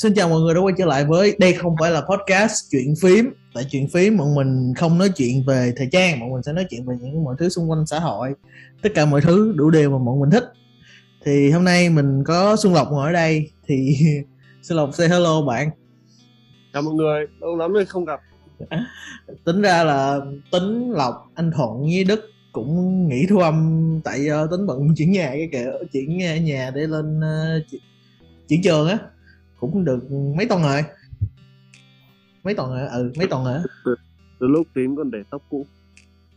Xin chào mọi người đã quay trở lại với đây không phải là podcast chuyện phím. Tại chuyện phím bọn mình không nói chuyện về thời trang bọn mình sẽ nói chuyện về những mọi thứ xung quanh xã hội. Tất cả mọi thứ đủ điều mà bọn mình thích. Thì hôm nay mình có Xuân Lộc ngồi ở đây thì Xuân Lộc say hello bạn. Chào mọi người lâu lắm rồi không gặp. Tính ra là tính Lộc anh Thuận với Đức cũng nghỉ thu âm tại uh, tính bận chuyển nhà cái kiểu chuyển nhà để lên uh, chuyển trường á cũng được mấy tuần rồi. Mấy tuần rồi ừ mấy tuần rồi từ, từ lúc tím còn để tóc cũ.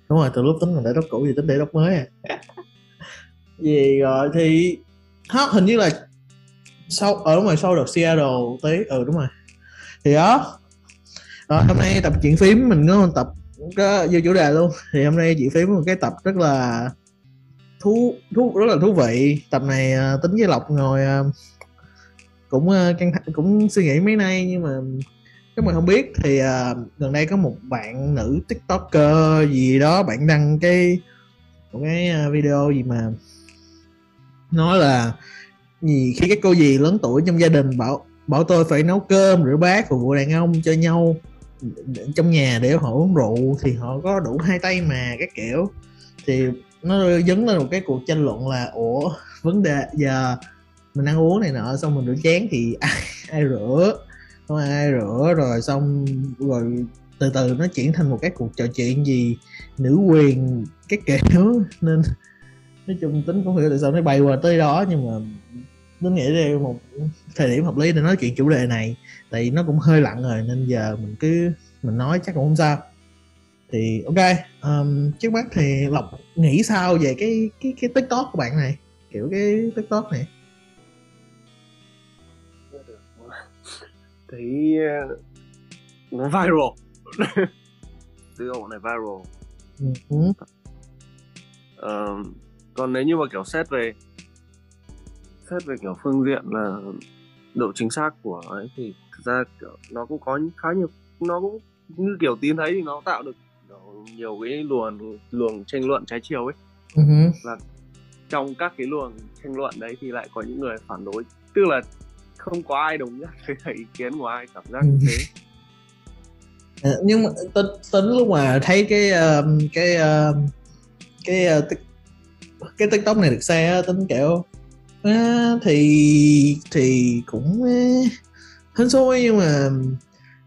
Đúng rồi từ lúc tính còn để tóc cũ thì tính để tóc mới à. Gì rồi thì hot hình như là sau ở ờ, đúng rồi sau đợt Seattle tới ừ đúng rồi. Thì đó. Rồi hôm nay tập chuyện phím mình có tập có vô chủ đề luôn. Thì hôm nay chuyện phím một cái tập rất là thú thú rất là thú vị. Tập này uh, tính với lộc ngồi uh, cũng ờ, căng thẳng cũng suy nghĩ mấy nay nhưng mà nếu mà không biết thì uh, gần đây có một bạn nữ tiktoker gì đó bạn đăng cái một cái ờ, video gì mà nói là gì khi các cô dì lớn tuổi trong gia đình bảo bảo tôi phải nấu cơm rửa bát phục vụ đàn ông cho nhau trong nhà để họ uống rượu thì họ có đủ hai tay mà các kiểu. Thì nó dấn lên một cái cuộc tranh luận là ủa vấn đề giờ mình ăn uống này nọ xong mình rửa chén thì ai, ai rửa? Không ai rửa rồi xong rồi từ từ nó chuyển thành một cái cuộc trò chuyện gì nữ quyền cái kiểu. Nên nói chung tính cũng hiểu tại sao nó bay qua tới đó nhưng mà tính nghĩ đây một thời điểm hợp lý để nói chuyện chủ đề này. Tại nó cũng hơi lặng rồi nên giờ mình cứ mình nói chắc cũng không sao. Thì ok um, trước mắt thì lộc nghĩ sao về cái cái cái tiktok của bạn này? Kiểu cái tiktok này. Thấy ờ, nó viral từ ổ này viral uh-huh. uh, còn nếu như mà kiểu xét về xét về kiểu phương diện là độ chính xác của ấy thì thực ra kiểu nó cũng có khá nhiều nó cũng như kiểu tin thấy thì nó tạo được nhiều cái luồng luồng tranh luận trái chiều ấy uh-huh. và trong các cái luồng tranh luận đấy thì lại có những người phản đối tức là không có ai đồng nhất với ý kiến của ai cảm giác như thế. À, nhưng mà tính, tính lúc mà thấy cái uh, cái uh, cái uh, cái tiktok này được xe tính kiểu à, thì thì cũng hên xui nhưng mà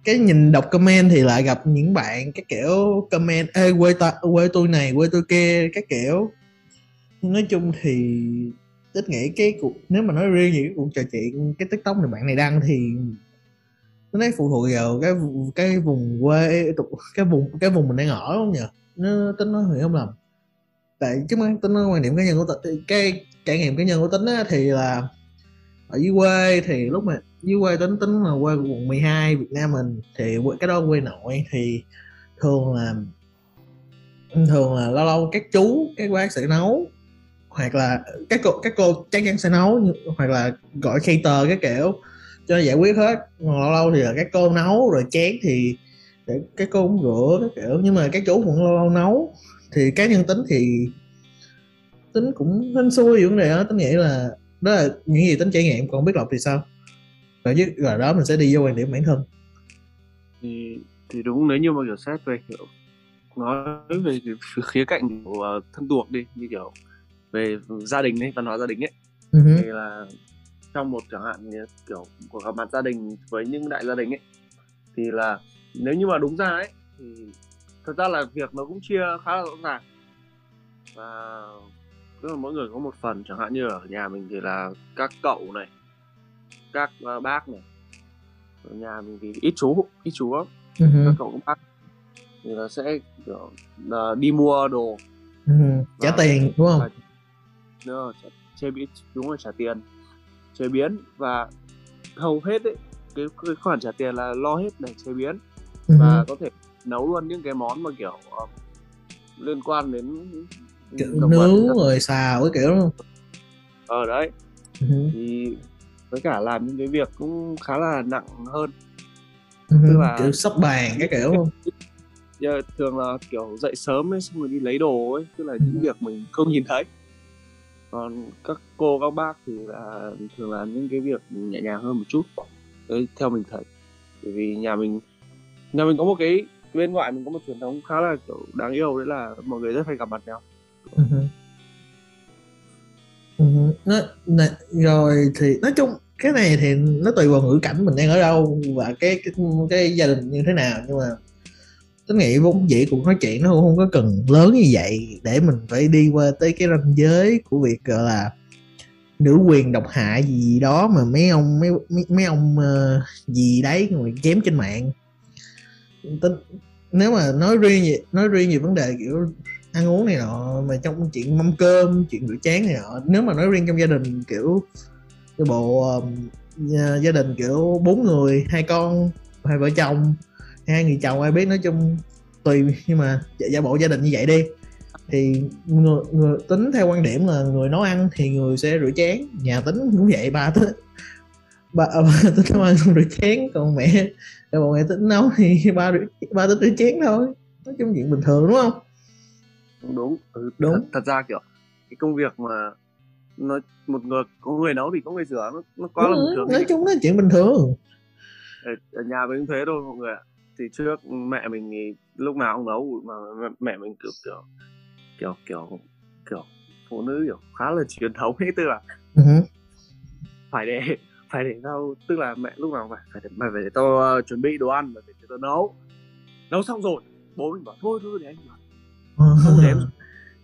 cái nhìn đọc comment thì lại gặp những bạn cái kiểu comment ê quê ta quê tôi này quê tôi kia các kiểu. Nói chung thì tích nghĩ cái cuộc nếu mà nói riêng những cuộc trò chuyện cái tiktok này bạn này đăng thì nó thấy phụ thuộc vào cái cái vùng quê cái vùng cái vùng mình đang ở không nhỉ? Nó tính nó hiểu không lầm. Tại chứ mà tính nói quan điểm cá nhân của tính cái trải nghiệm cá nhân của tính á, thì là ở dưới quê thì lúc mà dưới quê tính tính là quê quận 12 Việt Nam mình thì cái đó quê nội thì thường là thường là lâu lâu các chú các bác sẽ nấu hoặc là các cô các cô chắc chắn sẽ nấu, hoặc là gọi cater cái kiểu cho giải quyết hết. Còn lâu lâu thì là các cô nấu, rồi chén thì để các cô cũng rửa cái kiểu. Nhưng mà các chú cũng lâu lâu nấu. Thì cá nhân tính thì tính cũng hên xui vấn đề đó. Tính nghĩ là, đó là những gì tính trải nghiệm, còn biết lọc thì sao? Rồi chứ rồi đó, mình sẽ đi vô quan điểm bản thân. Thì thì đúng, nếu như mà kiểu xét về kiểu nói về khía cạnh của thân thuộc đi, như kiểu về gia đình ấy văn hóa gia đình ấy uh-huh. thì là trong một chẳng hạn kiểu của gặp mặt gia đình với những đại gia đình ấy thì là nếu như mà đúng ra ấy thì thật ra là việc nó cũng chia khá là rõ ràng và tức là mỗi người có một phần chẳng hạn như ở nhà mình thì là các cậu này các uh, bác này ở nhà mình thì ít chú ít chú lắm uh-huh. các cậu các bác thì là sẽ kiểu là đi mua đồ uh-huh. trả tiền đúng không nữa chế biến đúng là trả tiền. Chế biến và hầu hết ấy cái, cái khoản trả tiền là lo hết để chế biến. Uh-huh. và có thể nấu luôn những cái món mà kiểu uh, liên quan đến kiểu nướng rồi xào cái kiểu luôn ờ đấy. Uh-huh. thì với cả làm những cái việc cũng khá là nặng hơn. Uh-huh. tức là kiểu sắp bàn cái kiểu không? Giờ thường là kiểu dậy sớm ấy xong rồi đi lấy đồ ấy tức là những việc mình không nhìn thấy còn các cô các bác thì là thường làm những cái việc nhẹ nhàng hơn một chút đấy theo mình thấy bởi vì nhà mình nhà mình có một cái bên ngoại mình có một truyền thống khá là kiểu đáng yêu đấy là mọi người rất hay gặp mặt nhau uh-huh. Uh-huh. Nó, rồi thì nói chung cái này thì nó tùy vào ngữ cảnh mình đang ở đâu và cái cái, cái gia đình như thế nào nhưng mà tôi nghĩ vốn dĩ cũng nói chuyện nó cũng không có cần lớn như vậy để mình phải đi qua tới cái ranh giới của việc gọi là nữ quyền độc hại gì đó mà mấy ông mấy mấy, mấy ông uh, gì đấy người chém trên mạng. Tính nếu mà nói riêng về nói riêng về vấn đề kiểu ăn uống này nọ mà trong chuyện mâm cơm chuyện rửa chén này nọ nếu mà nói riêng trong gia đình kiểu cái bộ uh, gia đình kiểu bốn người hai con hai vợ chồng hai người chồng ai biết nói chung tùy nhưng mà giả bộ gia đình như vậy đi. Thì người, người tính theo quan điểm là người nấu ăn thì người sẽ rửa chén nhà tính cũng vậy ba tính ba, ba tính nấu ăn rửa chén còn mẹ còn mẹ tính nấu thì ba ba tính rửa chén thôi. Nói chung chuyện bình thường đúng không? Đúng. Ừ, đúng. thật, thật ra kiểu cái công việc mà nó một người có người nấu thì có người rửa nó nó quá là bình thường nói chung là chuyện bình thường. Ở, ở nhà mình cũng thế thôi mọi người ạ thì trước mẹ mình thì lúc nào cũng nấu mà mẹ mình kiểu kiểu kiểu kiểu kiểu phụ nữ kiểu khá là truyền thống ấy tức là uh-huh. phải để phải để tao tức là mẹ lúc nào phải phải để, phải để tao uh, chuẩn bị đồ ăn và để, tao nấu. Nấu xong rồi bố mình bảo thôi thôi để anh không để em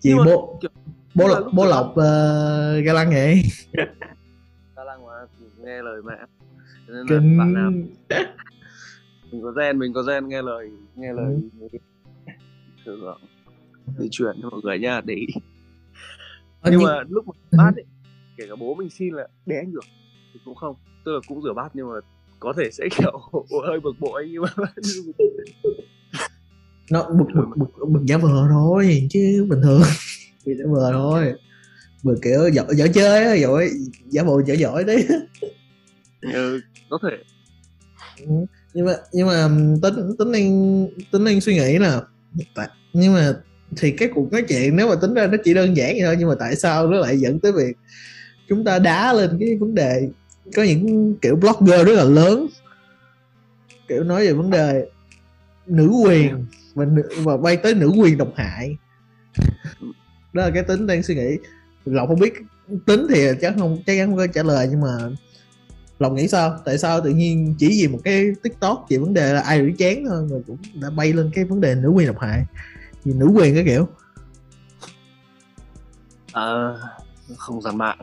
chị bố kiểu, bố lộc bố lộc uh, ga lăng vậy? Ga lăng mà nghe lời mẹ. Nên là bạn nào mình có gen mình có gen nghe lời nghe lời ừ. để chuyển cho mọi người nha để ý. Ờ, nhưng mà lúc mà ừ. bát ấy kể cả bố mình xin là để anh rửa thì cũng không. Tức là cũng rửa bát nhưng mà có thể sẽ kiểu hơi bực bội nhưng mà nó bực bực bực, bực giả vờ thôi chứ bình thường thì giả vờ thôi. Bực kiểu giỏi giỏi chơi á giỏi giả bộ giỏi giỏi đấy. Ừ, có thể. Ừ nhưng mà nhưng mà tính tính đang tính đang suy nghĩ là tại nhưng mà thì cái cuộc nói chuyện nếu mà tính ra nó chỉ đơn giản vậy thôi, nhưng mà tại sao nó lại dẫn tới việc chúng ta đá lên cái vấn đề có những kiểu blogger rất là lớn? Kiểu nói về vấn đề nữ quyền và và bay tới nữ quyền độc hại. Đó là cái tính đang suy nghĩ. Lộc không biết tính thì chắc không chắc chắn không có trả lời, nhưng mà lòng nghĩ sao tại sao tự nhiên chỉ vì một cái tiktok về vấn đề là ai rửa chén thôi mà cũng đã bay lên cái vấn đề nữ quyền độc hại vì nữ quyền cái kiểu à, không gian mạng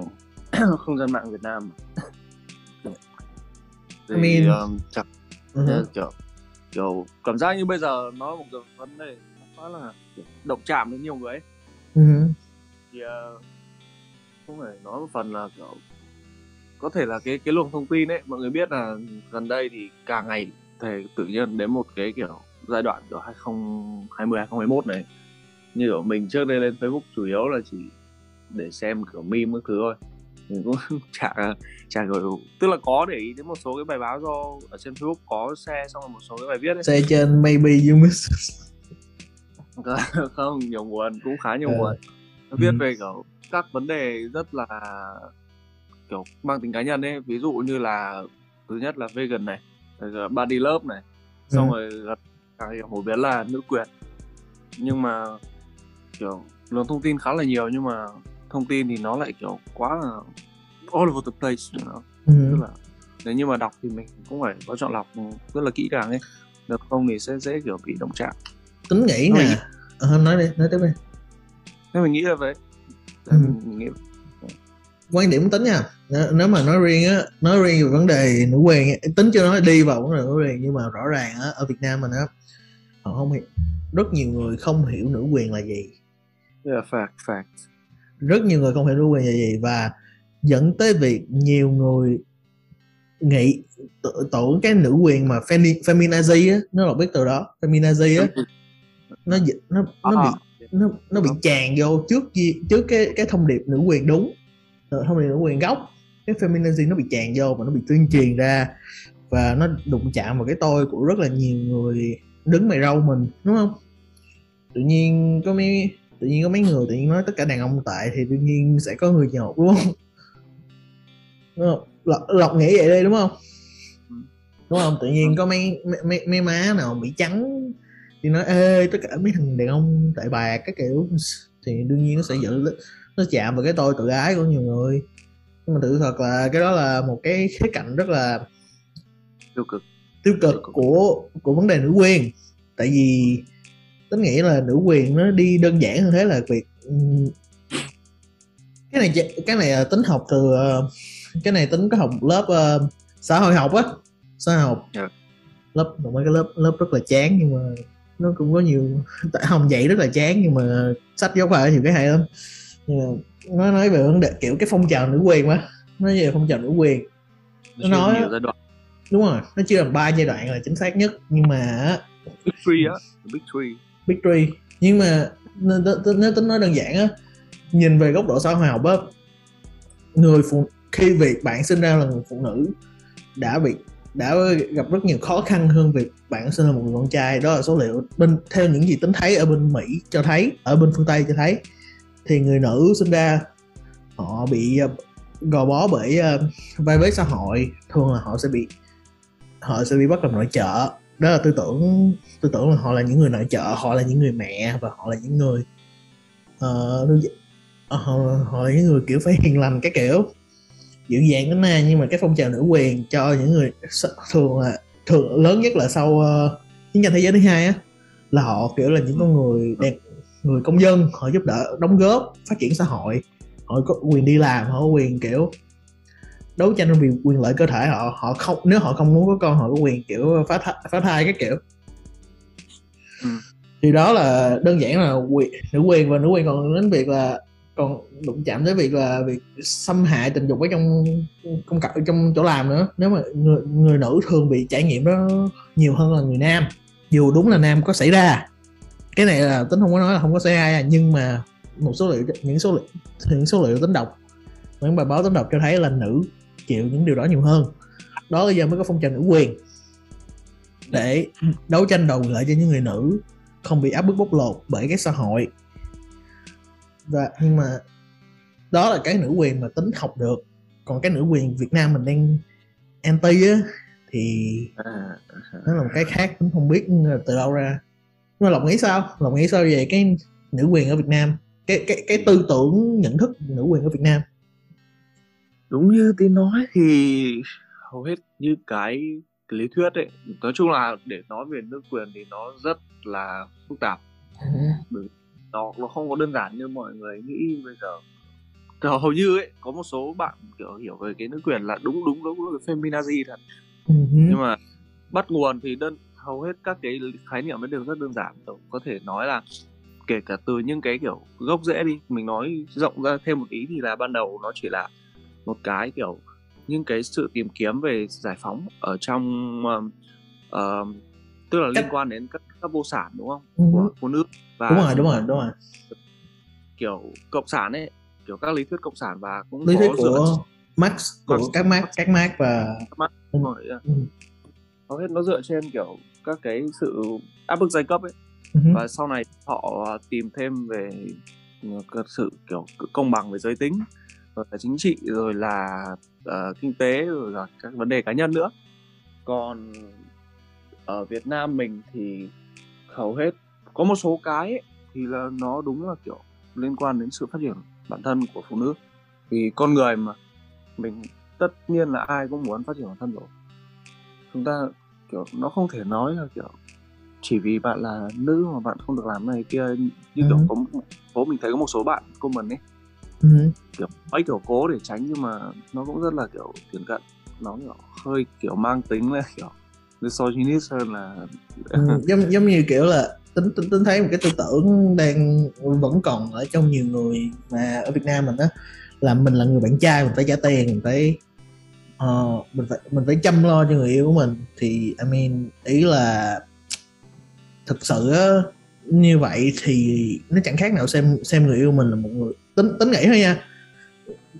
không gian mạng Việt Nam thì I mean... um, chắc uh-huh. kiểu kiểu cảm giác như bây giờ nói một cái vấn đề nó khá là động chạm đến nhiều người ấy. Uh-huh. thì uh, không phải nói một phần là kiểu có thể là cái cái luồng thông tin ấy mọi người biết là gần đây thì càng ngày thể tự nhiên đến một cái kiểu giai đoạn kiểu 2020 2021 này. Như kiểu mình trước đây lên Facebook chủ yếu là chỉ để xem kiểu meme các thứ thôi. Mình cũng chả chả kiểu tức là có để ý đến một số cái bài báo do ở trên Facebook có share xong rồi một số cái bài viết ấy. Share trên maybe you miss không nhiều nguồn cũng khá nhiều uh, nguồn. Viết ừ. về kiểu các vấn đề rất là kiểu mang tính cá nhân ấy. Ví dụ như là thứ nhất là vegan này body love này xong ừ. rồi càng hiểu phổ biến là nữ quyền. Nhưng mà kiểu lượng thông tin khá là nhiều nhưng mà thông tin thì nó lại kiểu quá là all over the place nữa. Ừ. tức là nếu như mà đọc thì mình cũng phải có chọn lọc rất là kỹ càng ấy. Nếu không thì sẽ dễ kiểu bị động chạm. Tính nghĩ nè. à, nói đi nói tiếp đi. Nếu mình nghĩ là vậy. Ừ. mình nghĩ quan điểm tính nha. Nếu mà nói riêng á nói riêng về vấn đề nữ quyền tính chưa nói đi vào vấn đề nữ quyền nhưng mà rõ ràng á ở Việt Nam mình á họ không hiểu rất nhiều người không hiểu nữ quyền là gì. Yeah, fact fact rất nhiều người không hiểu nữ quyền là gì và dẫn tới việc nhiều người nghĩ tưởng cái nữ quyền mà feminazi á nó là biết từ đó feminazi á nó nó nó bị à. nó nó bị tràn vô trước trước cái cái thông điệp nữ quyền đúng thông điệp nữ quyền gốc. Cái feminism nó bị tràn vô và nó bị tuyên truyền ra và nó đụng chạm vào cái tôi của rất là nhiều người đứng mày râu mình đúng không? Tự nhiên có mấy tự nhiên có mấy người tự nhiên nói tất cả đàn ông tại thì đương nhiên sẽ có người nhột đúng không? Đúng không? Lộc, lộc nghĩ vậy đây đúng không? Đúng không? Tự nhiên có mấy mấy, mấy má nào bị trắng thì nói ê tất cả mấy thằng đàn ông tại bạc cái kiểu. Thì đương nhiên nó sẽ dẫn nó chạm vào cái tôi tự ái của nhiều người. Nhưng mà tự thật là cái đó là một cái khía cạnh rất là tiêu cực. tiêu cực của của vấn đề nữ quyền. Tại vì tính nghĩ là nữ quyền nó đi đơn giản hơn thế là việc cái này cái này là tính học từ ờ, cái này tính có học lớp uh, xã hội học á. Xã hội học. Yeah. Dạ. lớp một mấy cái lớp lớp rất là chán nhưng mà nó cũng có nhiều tại không dạy rất là chán nhưng mà sách giáo khoa nhiều cái hay lắm nhưng nó nói về vấn đề kiểu cái phong trào nữ quyền quá. Nói về phong trào nữ quyền. Nó, nó nói giai đoạn. đúng rồi nó chia làm ba giai đoạn là chính xác nhất. Nhưng mà big three á big three. Big three. Nhưng mà nếu tính nói đơn giản á. Nhìn về góc độ xã hội học á người phụ khi việc bạn sinh ra là người phụ nữ đã bị đã gặp rất nhiều khó khăn hơn việc bạn sinh là một người con trai. Đó là số liệu bên theo những gì tính thấy ở bên mỹ cho thấy ở bên phương tây cho thấy thì người nữ sinh ra họ bị ờ, gò bó bởi ờ, vai vế xã hội. Thường là họ sẽ bị họ sẽ bị bắt làm nội trợ. Đó là tư tưởng tư tưởng là họ là những người nội trợ họ là những người mẹ và họ là những người uh, họ, họ là những người kiểu phải hiền lành cái kiểu dịu dàng đến nay nhưng mà cái phong trào nữ quyền cho những người thường là thường lớn nhất là sau uh, chiến tranh thế giới thứ hai á là họ kiểu là những con người đẹp người công dân họ giúp đỡ đóng góp phát triển xã hội. Họ có quyền đi làm họ có quyền kiểu đấu tranh vì quyền lợi cơ thể họ. Họ không nếu họ không muốn có con họ có quyền kiểu phá thai, phá thai cái kiểu. Ừ. thì đó là đơn giản là quyền nữ quyền và nữ quyền. Còn đến việc là còn đụng chạm tới việc là việc xâm hại tình dục ở trong công cộng trong chỗ làm nữa. Nếu mà người, người nữ thường bị trải nghiệm đó nhiều hơn là người nam dù đúng là nam có xảy ra cái này là tính không có nói là không có xảy ra nhưng mà một số liệu những số liệu những số liệu tính độc những bài báo tính độc cho thấy là nữ chịu những điều đó nhiều hơn. Đó là giờ mới có phong trào nữ quyền để đấu tranh đầu lợi cho những người nữ không bị áp bức bóc lột bởi cái xã hội. Và nhưng mà đó là cái nữ quyền mà tính học được. Còn cái nữ quyền Việt Nam mình đang anti á thì à, à. nó là một cái khác cũng không biết từ đâu ra nhưng mà lộc nghĩ sao? Lộc nghĩ sao về cái nữ quyền ở Việt Nam? Cái cái cái tư tưởng nhận thức nữ quyền ở Việt Nam? Đúng như tin nói thì hầu hết như cái, cái lý thuyết ấy nói chung là để nói về nữ quyền thì nó rất là phức tạp. Ừ nó nó không có đơn giản như mọi người nghĩ bây giờ. Thì hầu như ấy có một số bạn kiểu hiểu về cái nữ quyền là đúng đúng đúng là feminazi thật. Uh-huh. nhưng mà bắt nguồn thì đơn hầu hết các cái khái niệm ấy đều rất đơn giản kiểu có thể nói là kể cả từ những cái kiểu gốc rễ đi mình nói rộng ra thêm một ý thì là ban đầu nó chỉ là một cái kiểu những cái sự tìm kiếm về giải phóng ở trong uh, uh, tức là liên quan đến các các vô sản đúng không? Uh-huh. của phụ nữ và đúng rồi đúng rồi đúng rồi. kiểu cộng sản ấy kiểu các lý thuyết cộng sản và cũng lý thuyết của dựa... Marx của Marx, các Marx các Marx và Marx, đúng rồi ừ. hầu hết nó dựa trên kiểu các cái sự áp bức giai cấp ấy. Uh-huh. và sau này họ tìm thêm về sự kiểu công bằng về giới tính rồi là chính trị rồi là uh, kinh tế rồi là các vấn đề cá nhân nữa. Còn ở Việt Nam mình thì hầu hết có một số cái ấy, thì là nó đúng là kiểu liên quan đến sự phát triển bản thân của phụ nữ. Vì con người mà mình tất nhiên là ai cũng muốn phát triển bản thân rồi. Chúng ta kiểu nó không thể nói là kiểu chỉ vì bạn là nữ mà bạn không được làm này kia như kiểu ừ. có phố mình thấy có một số bạn mình ấy ừ. kiểu ấy kiểu cố để tránh nhưng mà nó cũng rất là kiểu thiển cận nó kiểu hơi kiểu mang tính là kiểu misogynist hơn là ừ, giống giống như kiểu là tính tính tính thấy một cái tư tưởng đang vẫn còn ở trong nhiều người mà ở Việt Nam mình đó là mình là người bạn trai mình phải trả tiền mình phải uh, mình phải mình phải chăm lo cho người yêu của mình. Thì I mean ý là thực sự á, như vậy thì nó chẳng khác nào xem xem người yêu mình là một người tính tính nghĩ thôi nha.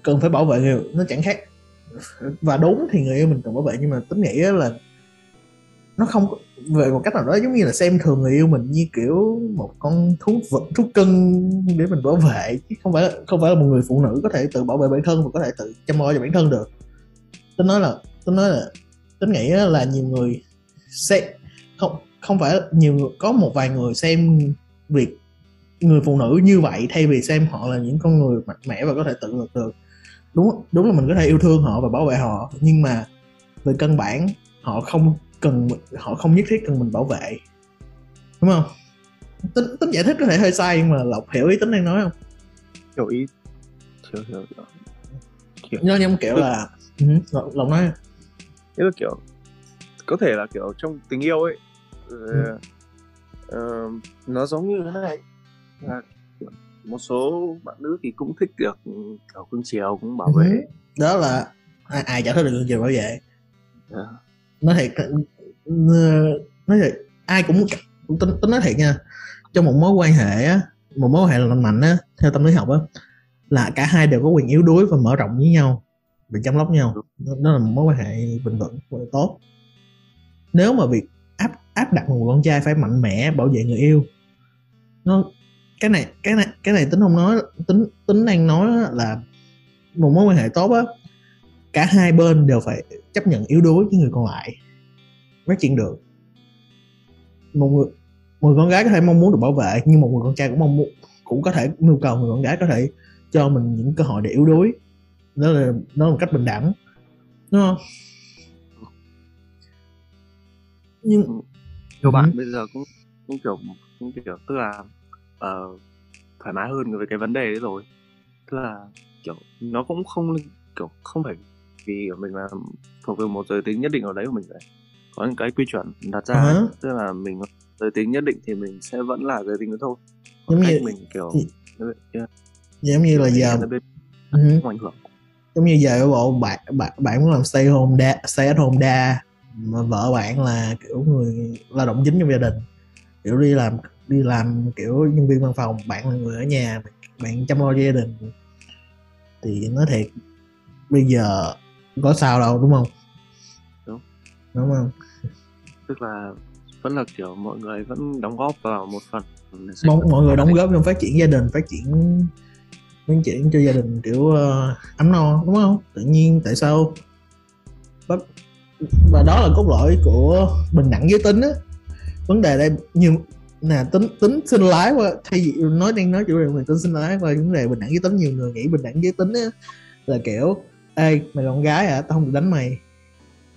Cần phải bảo vệ người nó chẳng khác. Và đúng thì người yêu mình cần bảo vệ nhưng mà tính nghĩ là nó không về một cách nào đó giống như là xem thường người yêu mình như kiểu một con thú vật thú cưng để mình bảo vệ chứ không phải không phải là một người phụ nữ có thể tự bảo vệ bản thân và có thể tự chăm lo cho bản thân được tôi nói là tôi nói là tính nghĩ là nhiều người sẽ không không phải nhiều người có một vài người xem việc người phụ nữ như vậy thay vì xem họ là những con người mạnh mẽ và có thể tự lực được. Đúng đúng là mình có thể yêu thương họ và bảo vệ họ nhưng mà về căn bản họ không cần họ không nhất thiết cần mình bảo vệ. Đúng không? Tính tính giải thích có thể hơi sai nhưng mà lộc hiểu ý tính đang nói không? Hiểu ý. Hiểu hiểu, hiểu. kiểu nó giống kiểu là uh, lộc nói Thế là kiểu có thể là kiểu trong tình yêu ấy ừ. uh, nó giống như thế này là một số bạn nữ thì cũng thích được kiểu cưng chiều cũng bảo vệ ừ. đó là ai, ai chả thích được cưng chiều bảo vệ yeah. Dạ. nói thiệt nói thiệt ai cũng tính tính nói thiệt nha trong một mối quan hệ á một mối quan hệ lành mạnh á theo tâm lý học á là cả hai đều có quyền yếu đuối và mở rộng với nhau để chăm sóc nhau. Đó là một mối quan hệ bình vững và tốt. Nếu mà việc áp áp đặt một con trai phải mạnh mẽ bảo vệ người yêu nó cái này cái này cái này tính không nói tính tính đang nói là một mối quan hệ tốt á cả hai bên đều phải chấp nhận yếu đuối với người còn lại. Phát triển được. Một người một người con gái có thể mong muốn được bảo vệ nhưng một người con trai cũng mong muốn cũng có thể nhu cầu người con gái có thể cho mình những cơ hội để yếu đuối đó là nó là một cách bình đẳng đúng không nhưng nhiều bạn ừ. bây giờ cũng cũng kiểu cũng kiểu tức là uh, thoải mái hơn về cái vấn đề đấy rồi tức là kiểu nó cũng không kiểu không phải vì mình là thuộc về một giới tính nhất định ở đấy của mình phải có những cái quy chuẩn đặt ra uh-huh. tức là mình giới tính nhất định thì mình sẽ vẫn là giới tính đó thôi giống như mình kiểu yeah. giống như là giờ uh-huh. ảnh hưởng giống như giờ bộ bạn bạn bạn muốn làm stay home da stay at home da mà vợ bạn là kiểu người lao động chính trong gia đình. Kiểu đi làm đi làm kiểu nhân viên văn phòng bạn là người ở nhà bạn chăm lo cho gia đình. Thì nói thiệt bây giờ có sao đâu đúng không? Đúng. Đúng không? Tức là vẫn là kiểu mọi người vẫn đóng góp vào một phần. Mọi, mọi người đóng góp trong phát triển gia đình phát triển phát triển cho gia đình kiểu uh, ấm no đúng không? Tự nhiên tại sao bất và đó là cốt lõi của bình đẳng giới tính á. Vấn đề đây nhiều nè tính tính sinh lái qua thay vì nói đang nói chủ đề mình tính sinh lái qua vấn đề bình đẳng giới tính nhiều người nghĩ bình đẳng giới tính á là kiểu ê mày là con gái à tao không được đánh mày.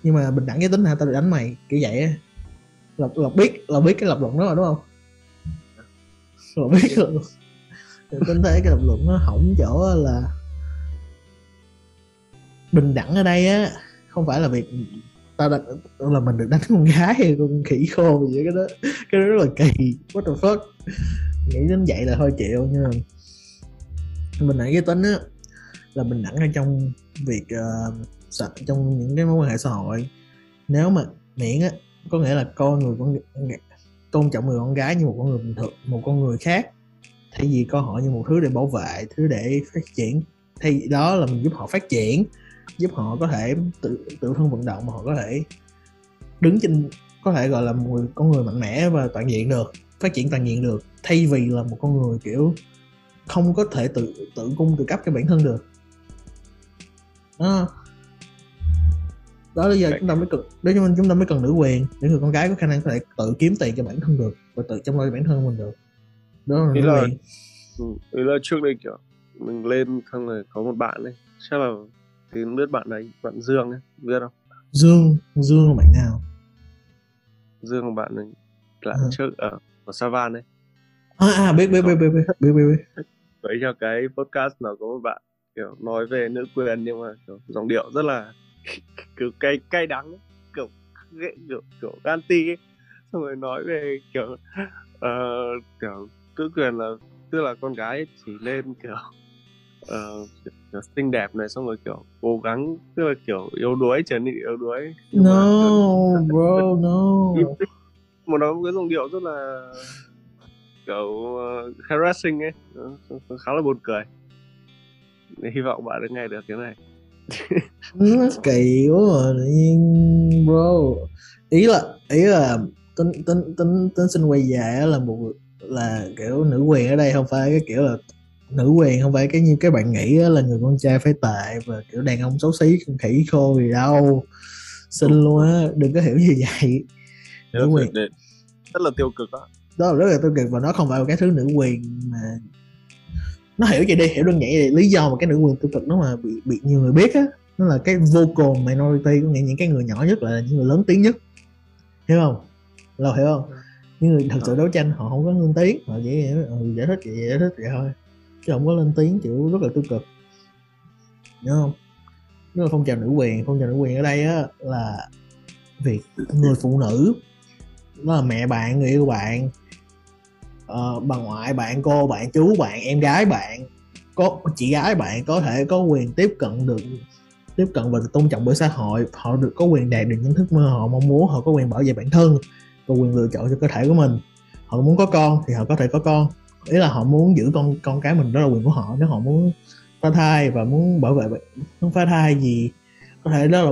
Nhưng mà bình đẳng giới tính hả? Tao được đánh mày kiểu vậy á. Lộc lộc biết lộc biết cái lập luận đó rồi đúng không? Lộc biết tính thấy cái lập luận nó hỏng chỗ là bình đẳng ở đây á không phải là việc tao đặt là mình được đánh con gái hay con khỉ khô gì cái đó cái đó rất là kỳ. What the fuck? Nghĩ đến vậy là thôi chịu nhưng mà mình nãy cái tính á là bình đẳng ở trong việc uh, trong những cái mối quan hệ xã hội. Nếu mà miễn á có nghĩa là coi người con tôn trọng người con gái như một con người bình thường một con người khác thay vì coi họ như một thứ để bảo vệ thứ để phát triển thay đó là mình giúp họ phát triển giúp họ có thể tự tự thân vận động mà họ có thể đứng trên có thể gọi là một người, con người mạnh mẽ và toàn diện được phát triển toàn diện được thay vì là một con người kiểu không có thể tự tự cung tự cấp cho bản thân được. Đó. Đó là giờ chúng ta mới cần đấy cho nên chúng ta mới cần nữ quyền để người con gái có khả năng có thể tự kiếm tiền cho bản thân được và tự chăm lo cho bản thân mình được no, ý really. là ừ, ý là trước đây kiểu mình lên xong rồi có một bạn ấy chắc là thì biết bạn đấy bạn dương ấy biết không dương dương là bạn nào dương là bạn ấy là à. trước ở ở savan ấy à, à biết biết biết biết biết biết biết đấy theo cái podcast nào có một bạn kiểu nói về nữ quyền nhưng mà kiểu dòng điệu rất là kiểu cay cay đắng ấy. kiểu kiểu kiểu, kiểu anti ấy xong rồi nói về kiểu uh, kiểu nữ quyền là tức là con gái chỉ lên kiểu uh, kiểu xinh đẹp này xong rồi kiểu cố gắng tức là kiểu yếu đuối trở nên yếu đuối. No bro no. Một nó cái dòng điệu rất là kiểu uh, harassing ấy. Khá là buồn cười. Hy vọng bạn đã nghe được cái này. Nó kỳ quá rồi tự nhiên bro. Ý là ý là tính tính tính tính sinh quay dài là một là kiểu nữ quyền ở đây không phải cái kiểu là nữ quyền không phải cái như các bạn nghĩ là người con trai phải tệ và kiểu đàn ông xấu xí khỉ khô gì đâu. Xin luôn á đừng có hiểu như vậy. Nữ quyền. rất là tiêu cực đó đó là rất là tiêu cực và nó không phải là cái thứ nữ quyền mà nó hiểu vậy đi hiểu đơn giản vậy lý do mà cái nữ quyền tiêu cực nó mà bị bị nhiều người biết á nó là cái vocal minority có nghĩa những cái người nhỏ nhất là những người lớn tiếng nhất. Hiểu không? Lo hiểu không những người thật sự đấu tranh họ không có lên tiếng họ chỉ ừ, giải thích vậy giải thích vậy thôi. Chứ không có lên tiếng kiểu rất là tiêu cực. Hiểu không? Đó là phong trào nữ quyền phong trào nữ quyền ở đây á là việc người phụ nữ đó là mẹ bạn người yêu bạn uh, bà ngoại bạn cô bạn chú bạn em gái bạn có chị gái bạn có thể có quyền tiếp cận được tiếp cận và được tôn trọng bởi xã hội. Họ được có quyền đạt được những thức mơ họ mong muốn họ có quyền bảo vệ bản thân và quyền lựa chọn cho cơ thể của mình. Họ muốn có con thì họ có thể có con. Ý là họ muốn giữ con con cái mình đó là quyền của họ. Nếu họ muốn phá thai và muốn bảo vệ muốn phá thai gì có thể đó là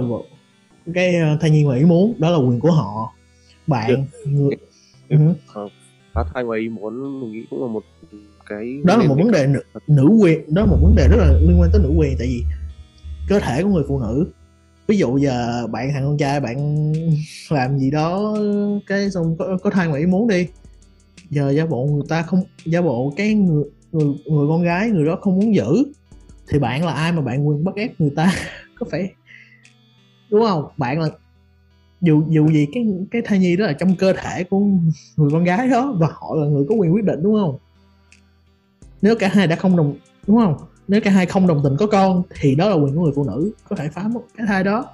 cái ờ, thai nhi mà ý muốn. Đó là quyền của họ. Bạn người uh, phá thai ngoài ý muốn mình nghĩ cũng là một cái đó là một vấn đề nữ, nữ quyền đó là một vấn đề rất là liên quan tới nữ quyền. Tại vì cơ thể của người phụ nữ ví dụ giờ bạn thằng con trai bạn làm gì đó cái xong có, có thai ngoài ý muốn đi. Giờ giả bộ người ta không giả bộ cái người người, người con gái người đó không muốn giữ thì bạn là ai mà bạn quyền bắt ép người ta? Có phải đúng không? Bạn là dù dù gì cái cái thai nhi đó là trong cơ thể của người con gái đó và họ là người có quyền quyết định đúng không? Nếu cả hai đã không đồng đúng không? Nếu cả hai không đồng tình có con thì đó là quyền của người phụ nữ. Có thể phá một cái thai đó.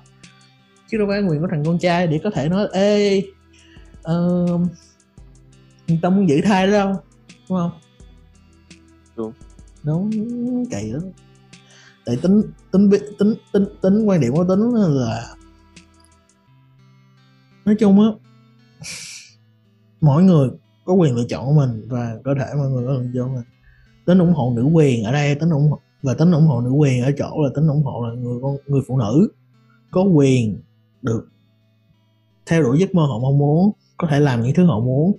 Chứ đâu phải quyền của thằng con trai để có thể nói ê uh, tao muốn giữ thai đó đâu. Đúng không? Đúng. Đúng kỳ lắm. Tại tính tính tính tính tính quan điểm của tính là nói chung á mỗi người có quyền lựa chọn của mình và có thể mọi người có lựa chọn mình. Tính ủng hộ nữ quyền ở đây tính ủng hộ và tính ủng hộ nữ quyền ở chỗ là tính ủng hộ là người con, người phụ nữ có quyền được theo đuổi giấc mơ họ mong muốn, có thể làm những thứ họ muốn,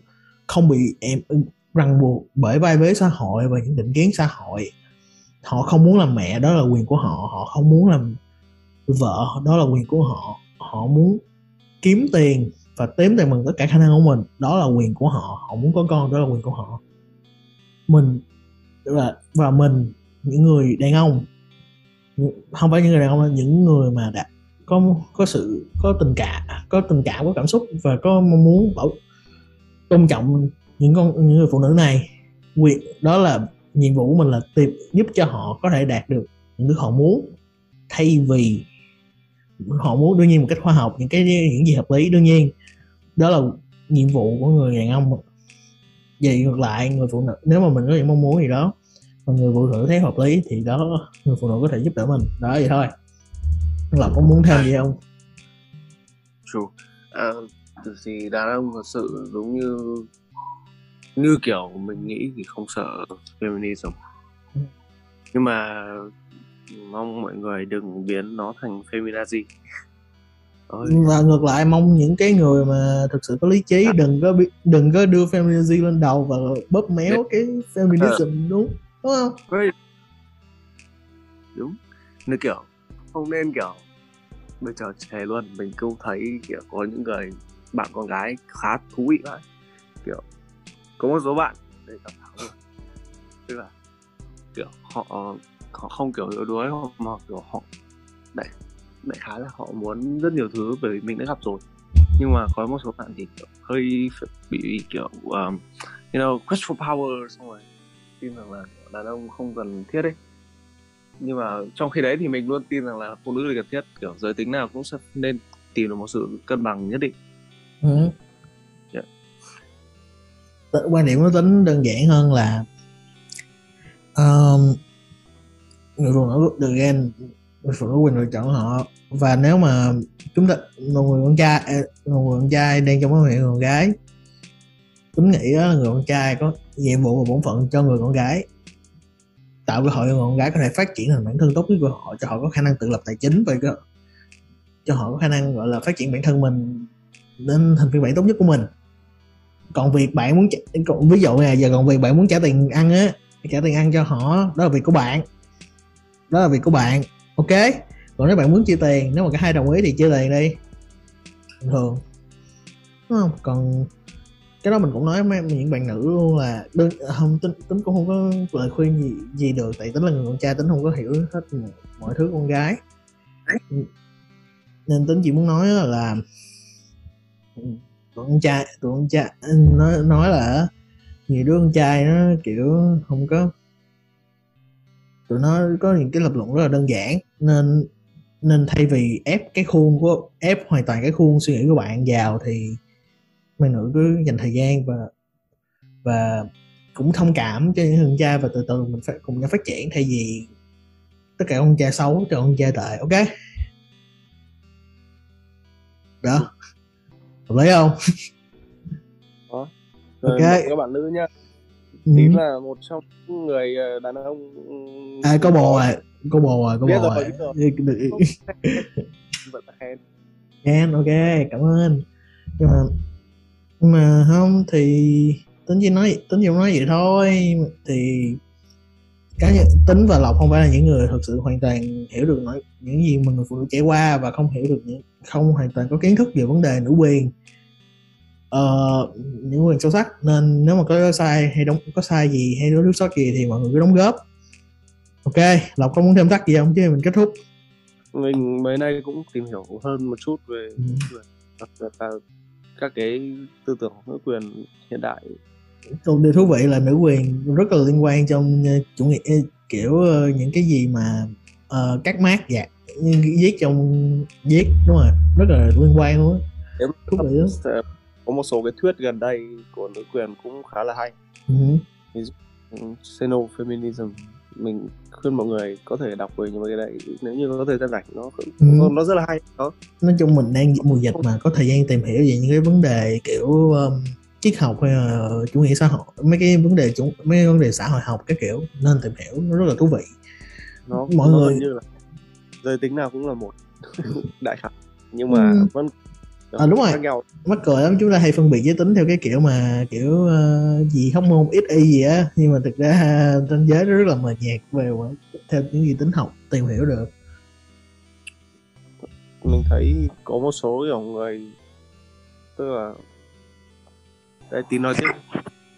không bị em ừ, ràng buộc bởi vai vế xã hội và những định kiến xã hội. Họ không muốn làm mẹ, đó là quyền của họ. Họ không muốn làm vợ, đó là quyền của họ. Họ muốn kiếm tiền và tếm tiền bằng tất cả khả năng của mình, đó là quyền của họ. Họ muốn có con, đó là quyền của họ. Mình và và mình những người đàn ông. Không phải những người đàn ông những người mà đã có có sự, có tình cảm có tình cảm có cảm xúc và có mong muốn bảo, tôn trọng những con, những người phụ nữ này. Quyền, đó là nhiệm vụ của mình là tìm, giúp cho họ có thể đạt được những thứ họ muốn. Thay vì họ muốn, đương nhiên một cách khoa học, những cái, những gì hợp lý, đương nhiên. Đó là nhiệm vụ của người đàn ông. Vậy ngược lại, người phụ nữ, nếu mà mình có những mong muốn gì đó mà người phụ nữ thấy hợp lý thì đó người phụ nữ có thể giúp đỡ mình đó vậy thôi là có muốn thêm gì không True. À, thì đàn ông thật sự giống như như kiểu mình nghĩ thì không sợ feminism nhưng mà mong mọi người đừng biến nó thành feminazi Ôi. và ngược lại mong những cái người mà thực sự có lý trí à. đừng có đừng có đưa feminism lên đầu và bóp méo cái feminism đúng đúng không? Đúng. Như kiểu không nên kiểu bây giờ thề luôn mình cũng thấy kiểu có những người bạn con gái khá thú vị đấy kiểu có một số bạn để cảm thảo tức là kiểu họ họ không kiểu yếu đuối mà kiểu họ đại đại khái là họ muốn rất nhiều thứ bởi vì mình đã gặp rồi. Nhưng mà có một số bạn thì kiểu hơi bị kiểu um, you know quest for power xong rồi tin rằng là đàn ông không cần thiết đấy nhưng mà trong khi đấy thì mình luôn tin rằng là phụ nữ là cần thiết kiểu giới tính nào cũng sẽ nên tìm được một sự cân bằng nhất định ừ. yeah. Dạ. quan điểm của tính đơn giản hơn là um, người phụ nữ được gen người phụ nữ quyền lựa chọn họ và nếu mà chúng ta một người con trai à, một người con trai đang trong mối hệ người con gái tính nghĩ đó là người con trai có nhiệm vụ và bổn phận cho người con gái tạo cơ hội cho con gái có thể phát triển thành bản thân tốt nhất của họ cho họ có khả năng tự lập tài chính và cho, cho họ có khả năng gọi là phát triển bản thân mình đến thành phiên bản tốt nhất của mình. Còn việc bạn muốn còn ví dụ là giờ còn việc bạn muốn trả tiền ăn á trả tiền ăn cho họ đó là việc của bạn. Đó là việc của bạn ok? Còn nếu bạn muốn chia tiền nếu mà cả hai đồng ý thì chia tiền đi. Thường. Đúng không? Còn cái đó mình cũng nói với những bạn nữ luôn là đơn không, tính tính cũng không có lời khuyên gì gì được, tại tính là người con trai tính không có hiểu hết mọi thứ con gái. Nên tính chỉ muốn nói là, tụi con trai, tụi con trai, nói nói là nhiều đứa con trai nó kiểu không có, tụi nó có những cái lập luận rất là đơn giản, nên nên thay vì ép cái khuôn của, ép hoàn toàn cái khuôn suy nghĩ của bạn vào thì mấy nữ cứ dành thời gian và và cũng thông cảm cho những con trai và từ từ mình phải cùng nhau phát triển thay vì tất cả con trai xấu cho con trai tệ ok? Đó. Hợp lý không? Đó. Rồi ok. các bạn nữ nhá. Ừ. tín là một trong người ờ, đàn ông à có bồ rồi có bồ rồi có bồ rồi, rồi. vẫn khen khen ok cảm ơn. Nhưng mà mà không thì tính chỉ nói tính chỉ nói vậy thôi. Thì cá nhân tính và lộc không phải là những người thực sự hoàn toàn hiểu được nói những gì mà người phụ nữ trải qua và không hiểu được những không hoàn toàn có kiến thức về vấn đề nữ quyền. Uh, những quyền sâu sắc. Nên nếu mà có sai hay đóng có sai gì hay thiếu sót gì thì mọi người cứ đóng góp. Ok lộc có muốn thêm thắt gì không? Chứ mình kết thúc. Mình mấy nay cũng tìm hiểu hơn một chút về ừ. Các cái tư tưởng nữ quyền hiện đại. Còn điều thú vị là nữ quyền rất là liên quan trong ờ, chủ nghĩa ờ, kiểu ờ, những cái gì mà uh, các mát dạ viết trong viết đúng rồi rất là liên quan luôn á. Thú vị lắm có một số cái thuyết gần đây của nữ quyền cũng khá là hay. Ừ. ví dụ xeno feminism mình khuyên mọi người có thể đọc về những cái đấy nếu như có thời gian rảnh nó ừ. nó rất là hay đó nói chung mình đang mùa dịch mà có thời gian tìm hiểu về những cái vấn đề kiểu um, triết học hay là chủ nghĩa xã hội mấy cái vấn đề chủ mấy cái vấn đề xã hội học cái kiểu nên tìm hiểu nó rất là thú vị nó mọi nó người như là giới tính nào cũng là một đại khái nhưng mà ừ. vẫn à, đúng rồi. nhau. mắc cười lắm chúng ta hay phân biệt giới tính theo cái kiểu mà kiểu uh, gì không môn ít y gì á nhưng mà thực ra trên giới nó rất là mờ nhạt về theo những gì tính học tìm hiểu được. Mình thấy có một số kiểu người tức là đây tin nói tiếp.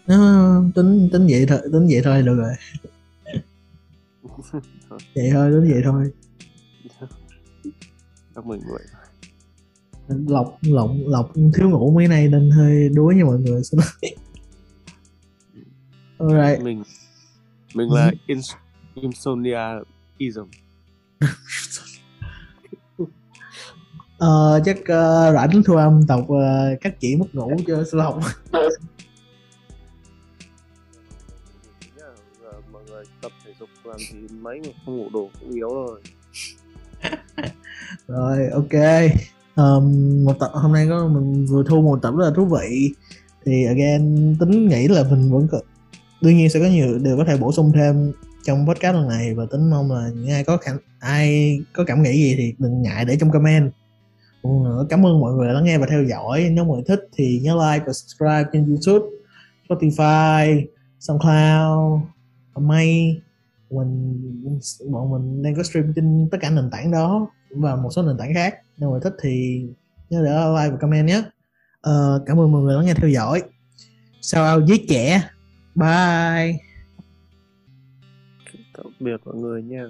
Nó tính tính vậy thôi tính vậy thôi được rồi. Vậy thôi tính vậy thôi. Các mình vậy lọc lọc lọc thiếu ngủ mấy nay nên hơi đuối nha mọi người. Xin lỗi alright mình mình là ins insomnia ism. Ờ, chắc uh, rảnh thu âm tập uh, các chị mất ngủ cho sư lộc. Mọi người tập thể dục làm gì mấy mà không ngủ đủ cũng yếu rồi rồi ok um, một tập hôm nay có mình vừa thu một tập rất là thú vị. Thì again tính nghĩ là mình vẫn có đương nhiên sẽ có nhiều điều có thể bổ sung thêm trong podcast lần này và tính mong là những ai có khả, ai có cảm nghĩ gì thì đừng ngại để trong comment. Một nữa cảm ơn mọi người đã nghe và theo dõi. Nếu mọi người thích thì nhớ like và subscribe trên youtube spotify soundcloud may mình bọn mình đang có stream trên tất cả nền tảng đó và một số nền tảng khác. Nếu mọi thích thì nhớ để like và comment nhé. Uh, cảm ơn mọi người đã nghe theo dõi. Sao ao giết trẻ. Bye. Tạm biệt mọi người nha.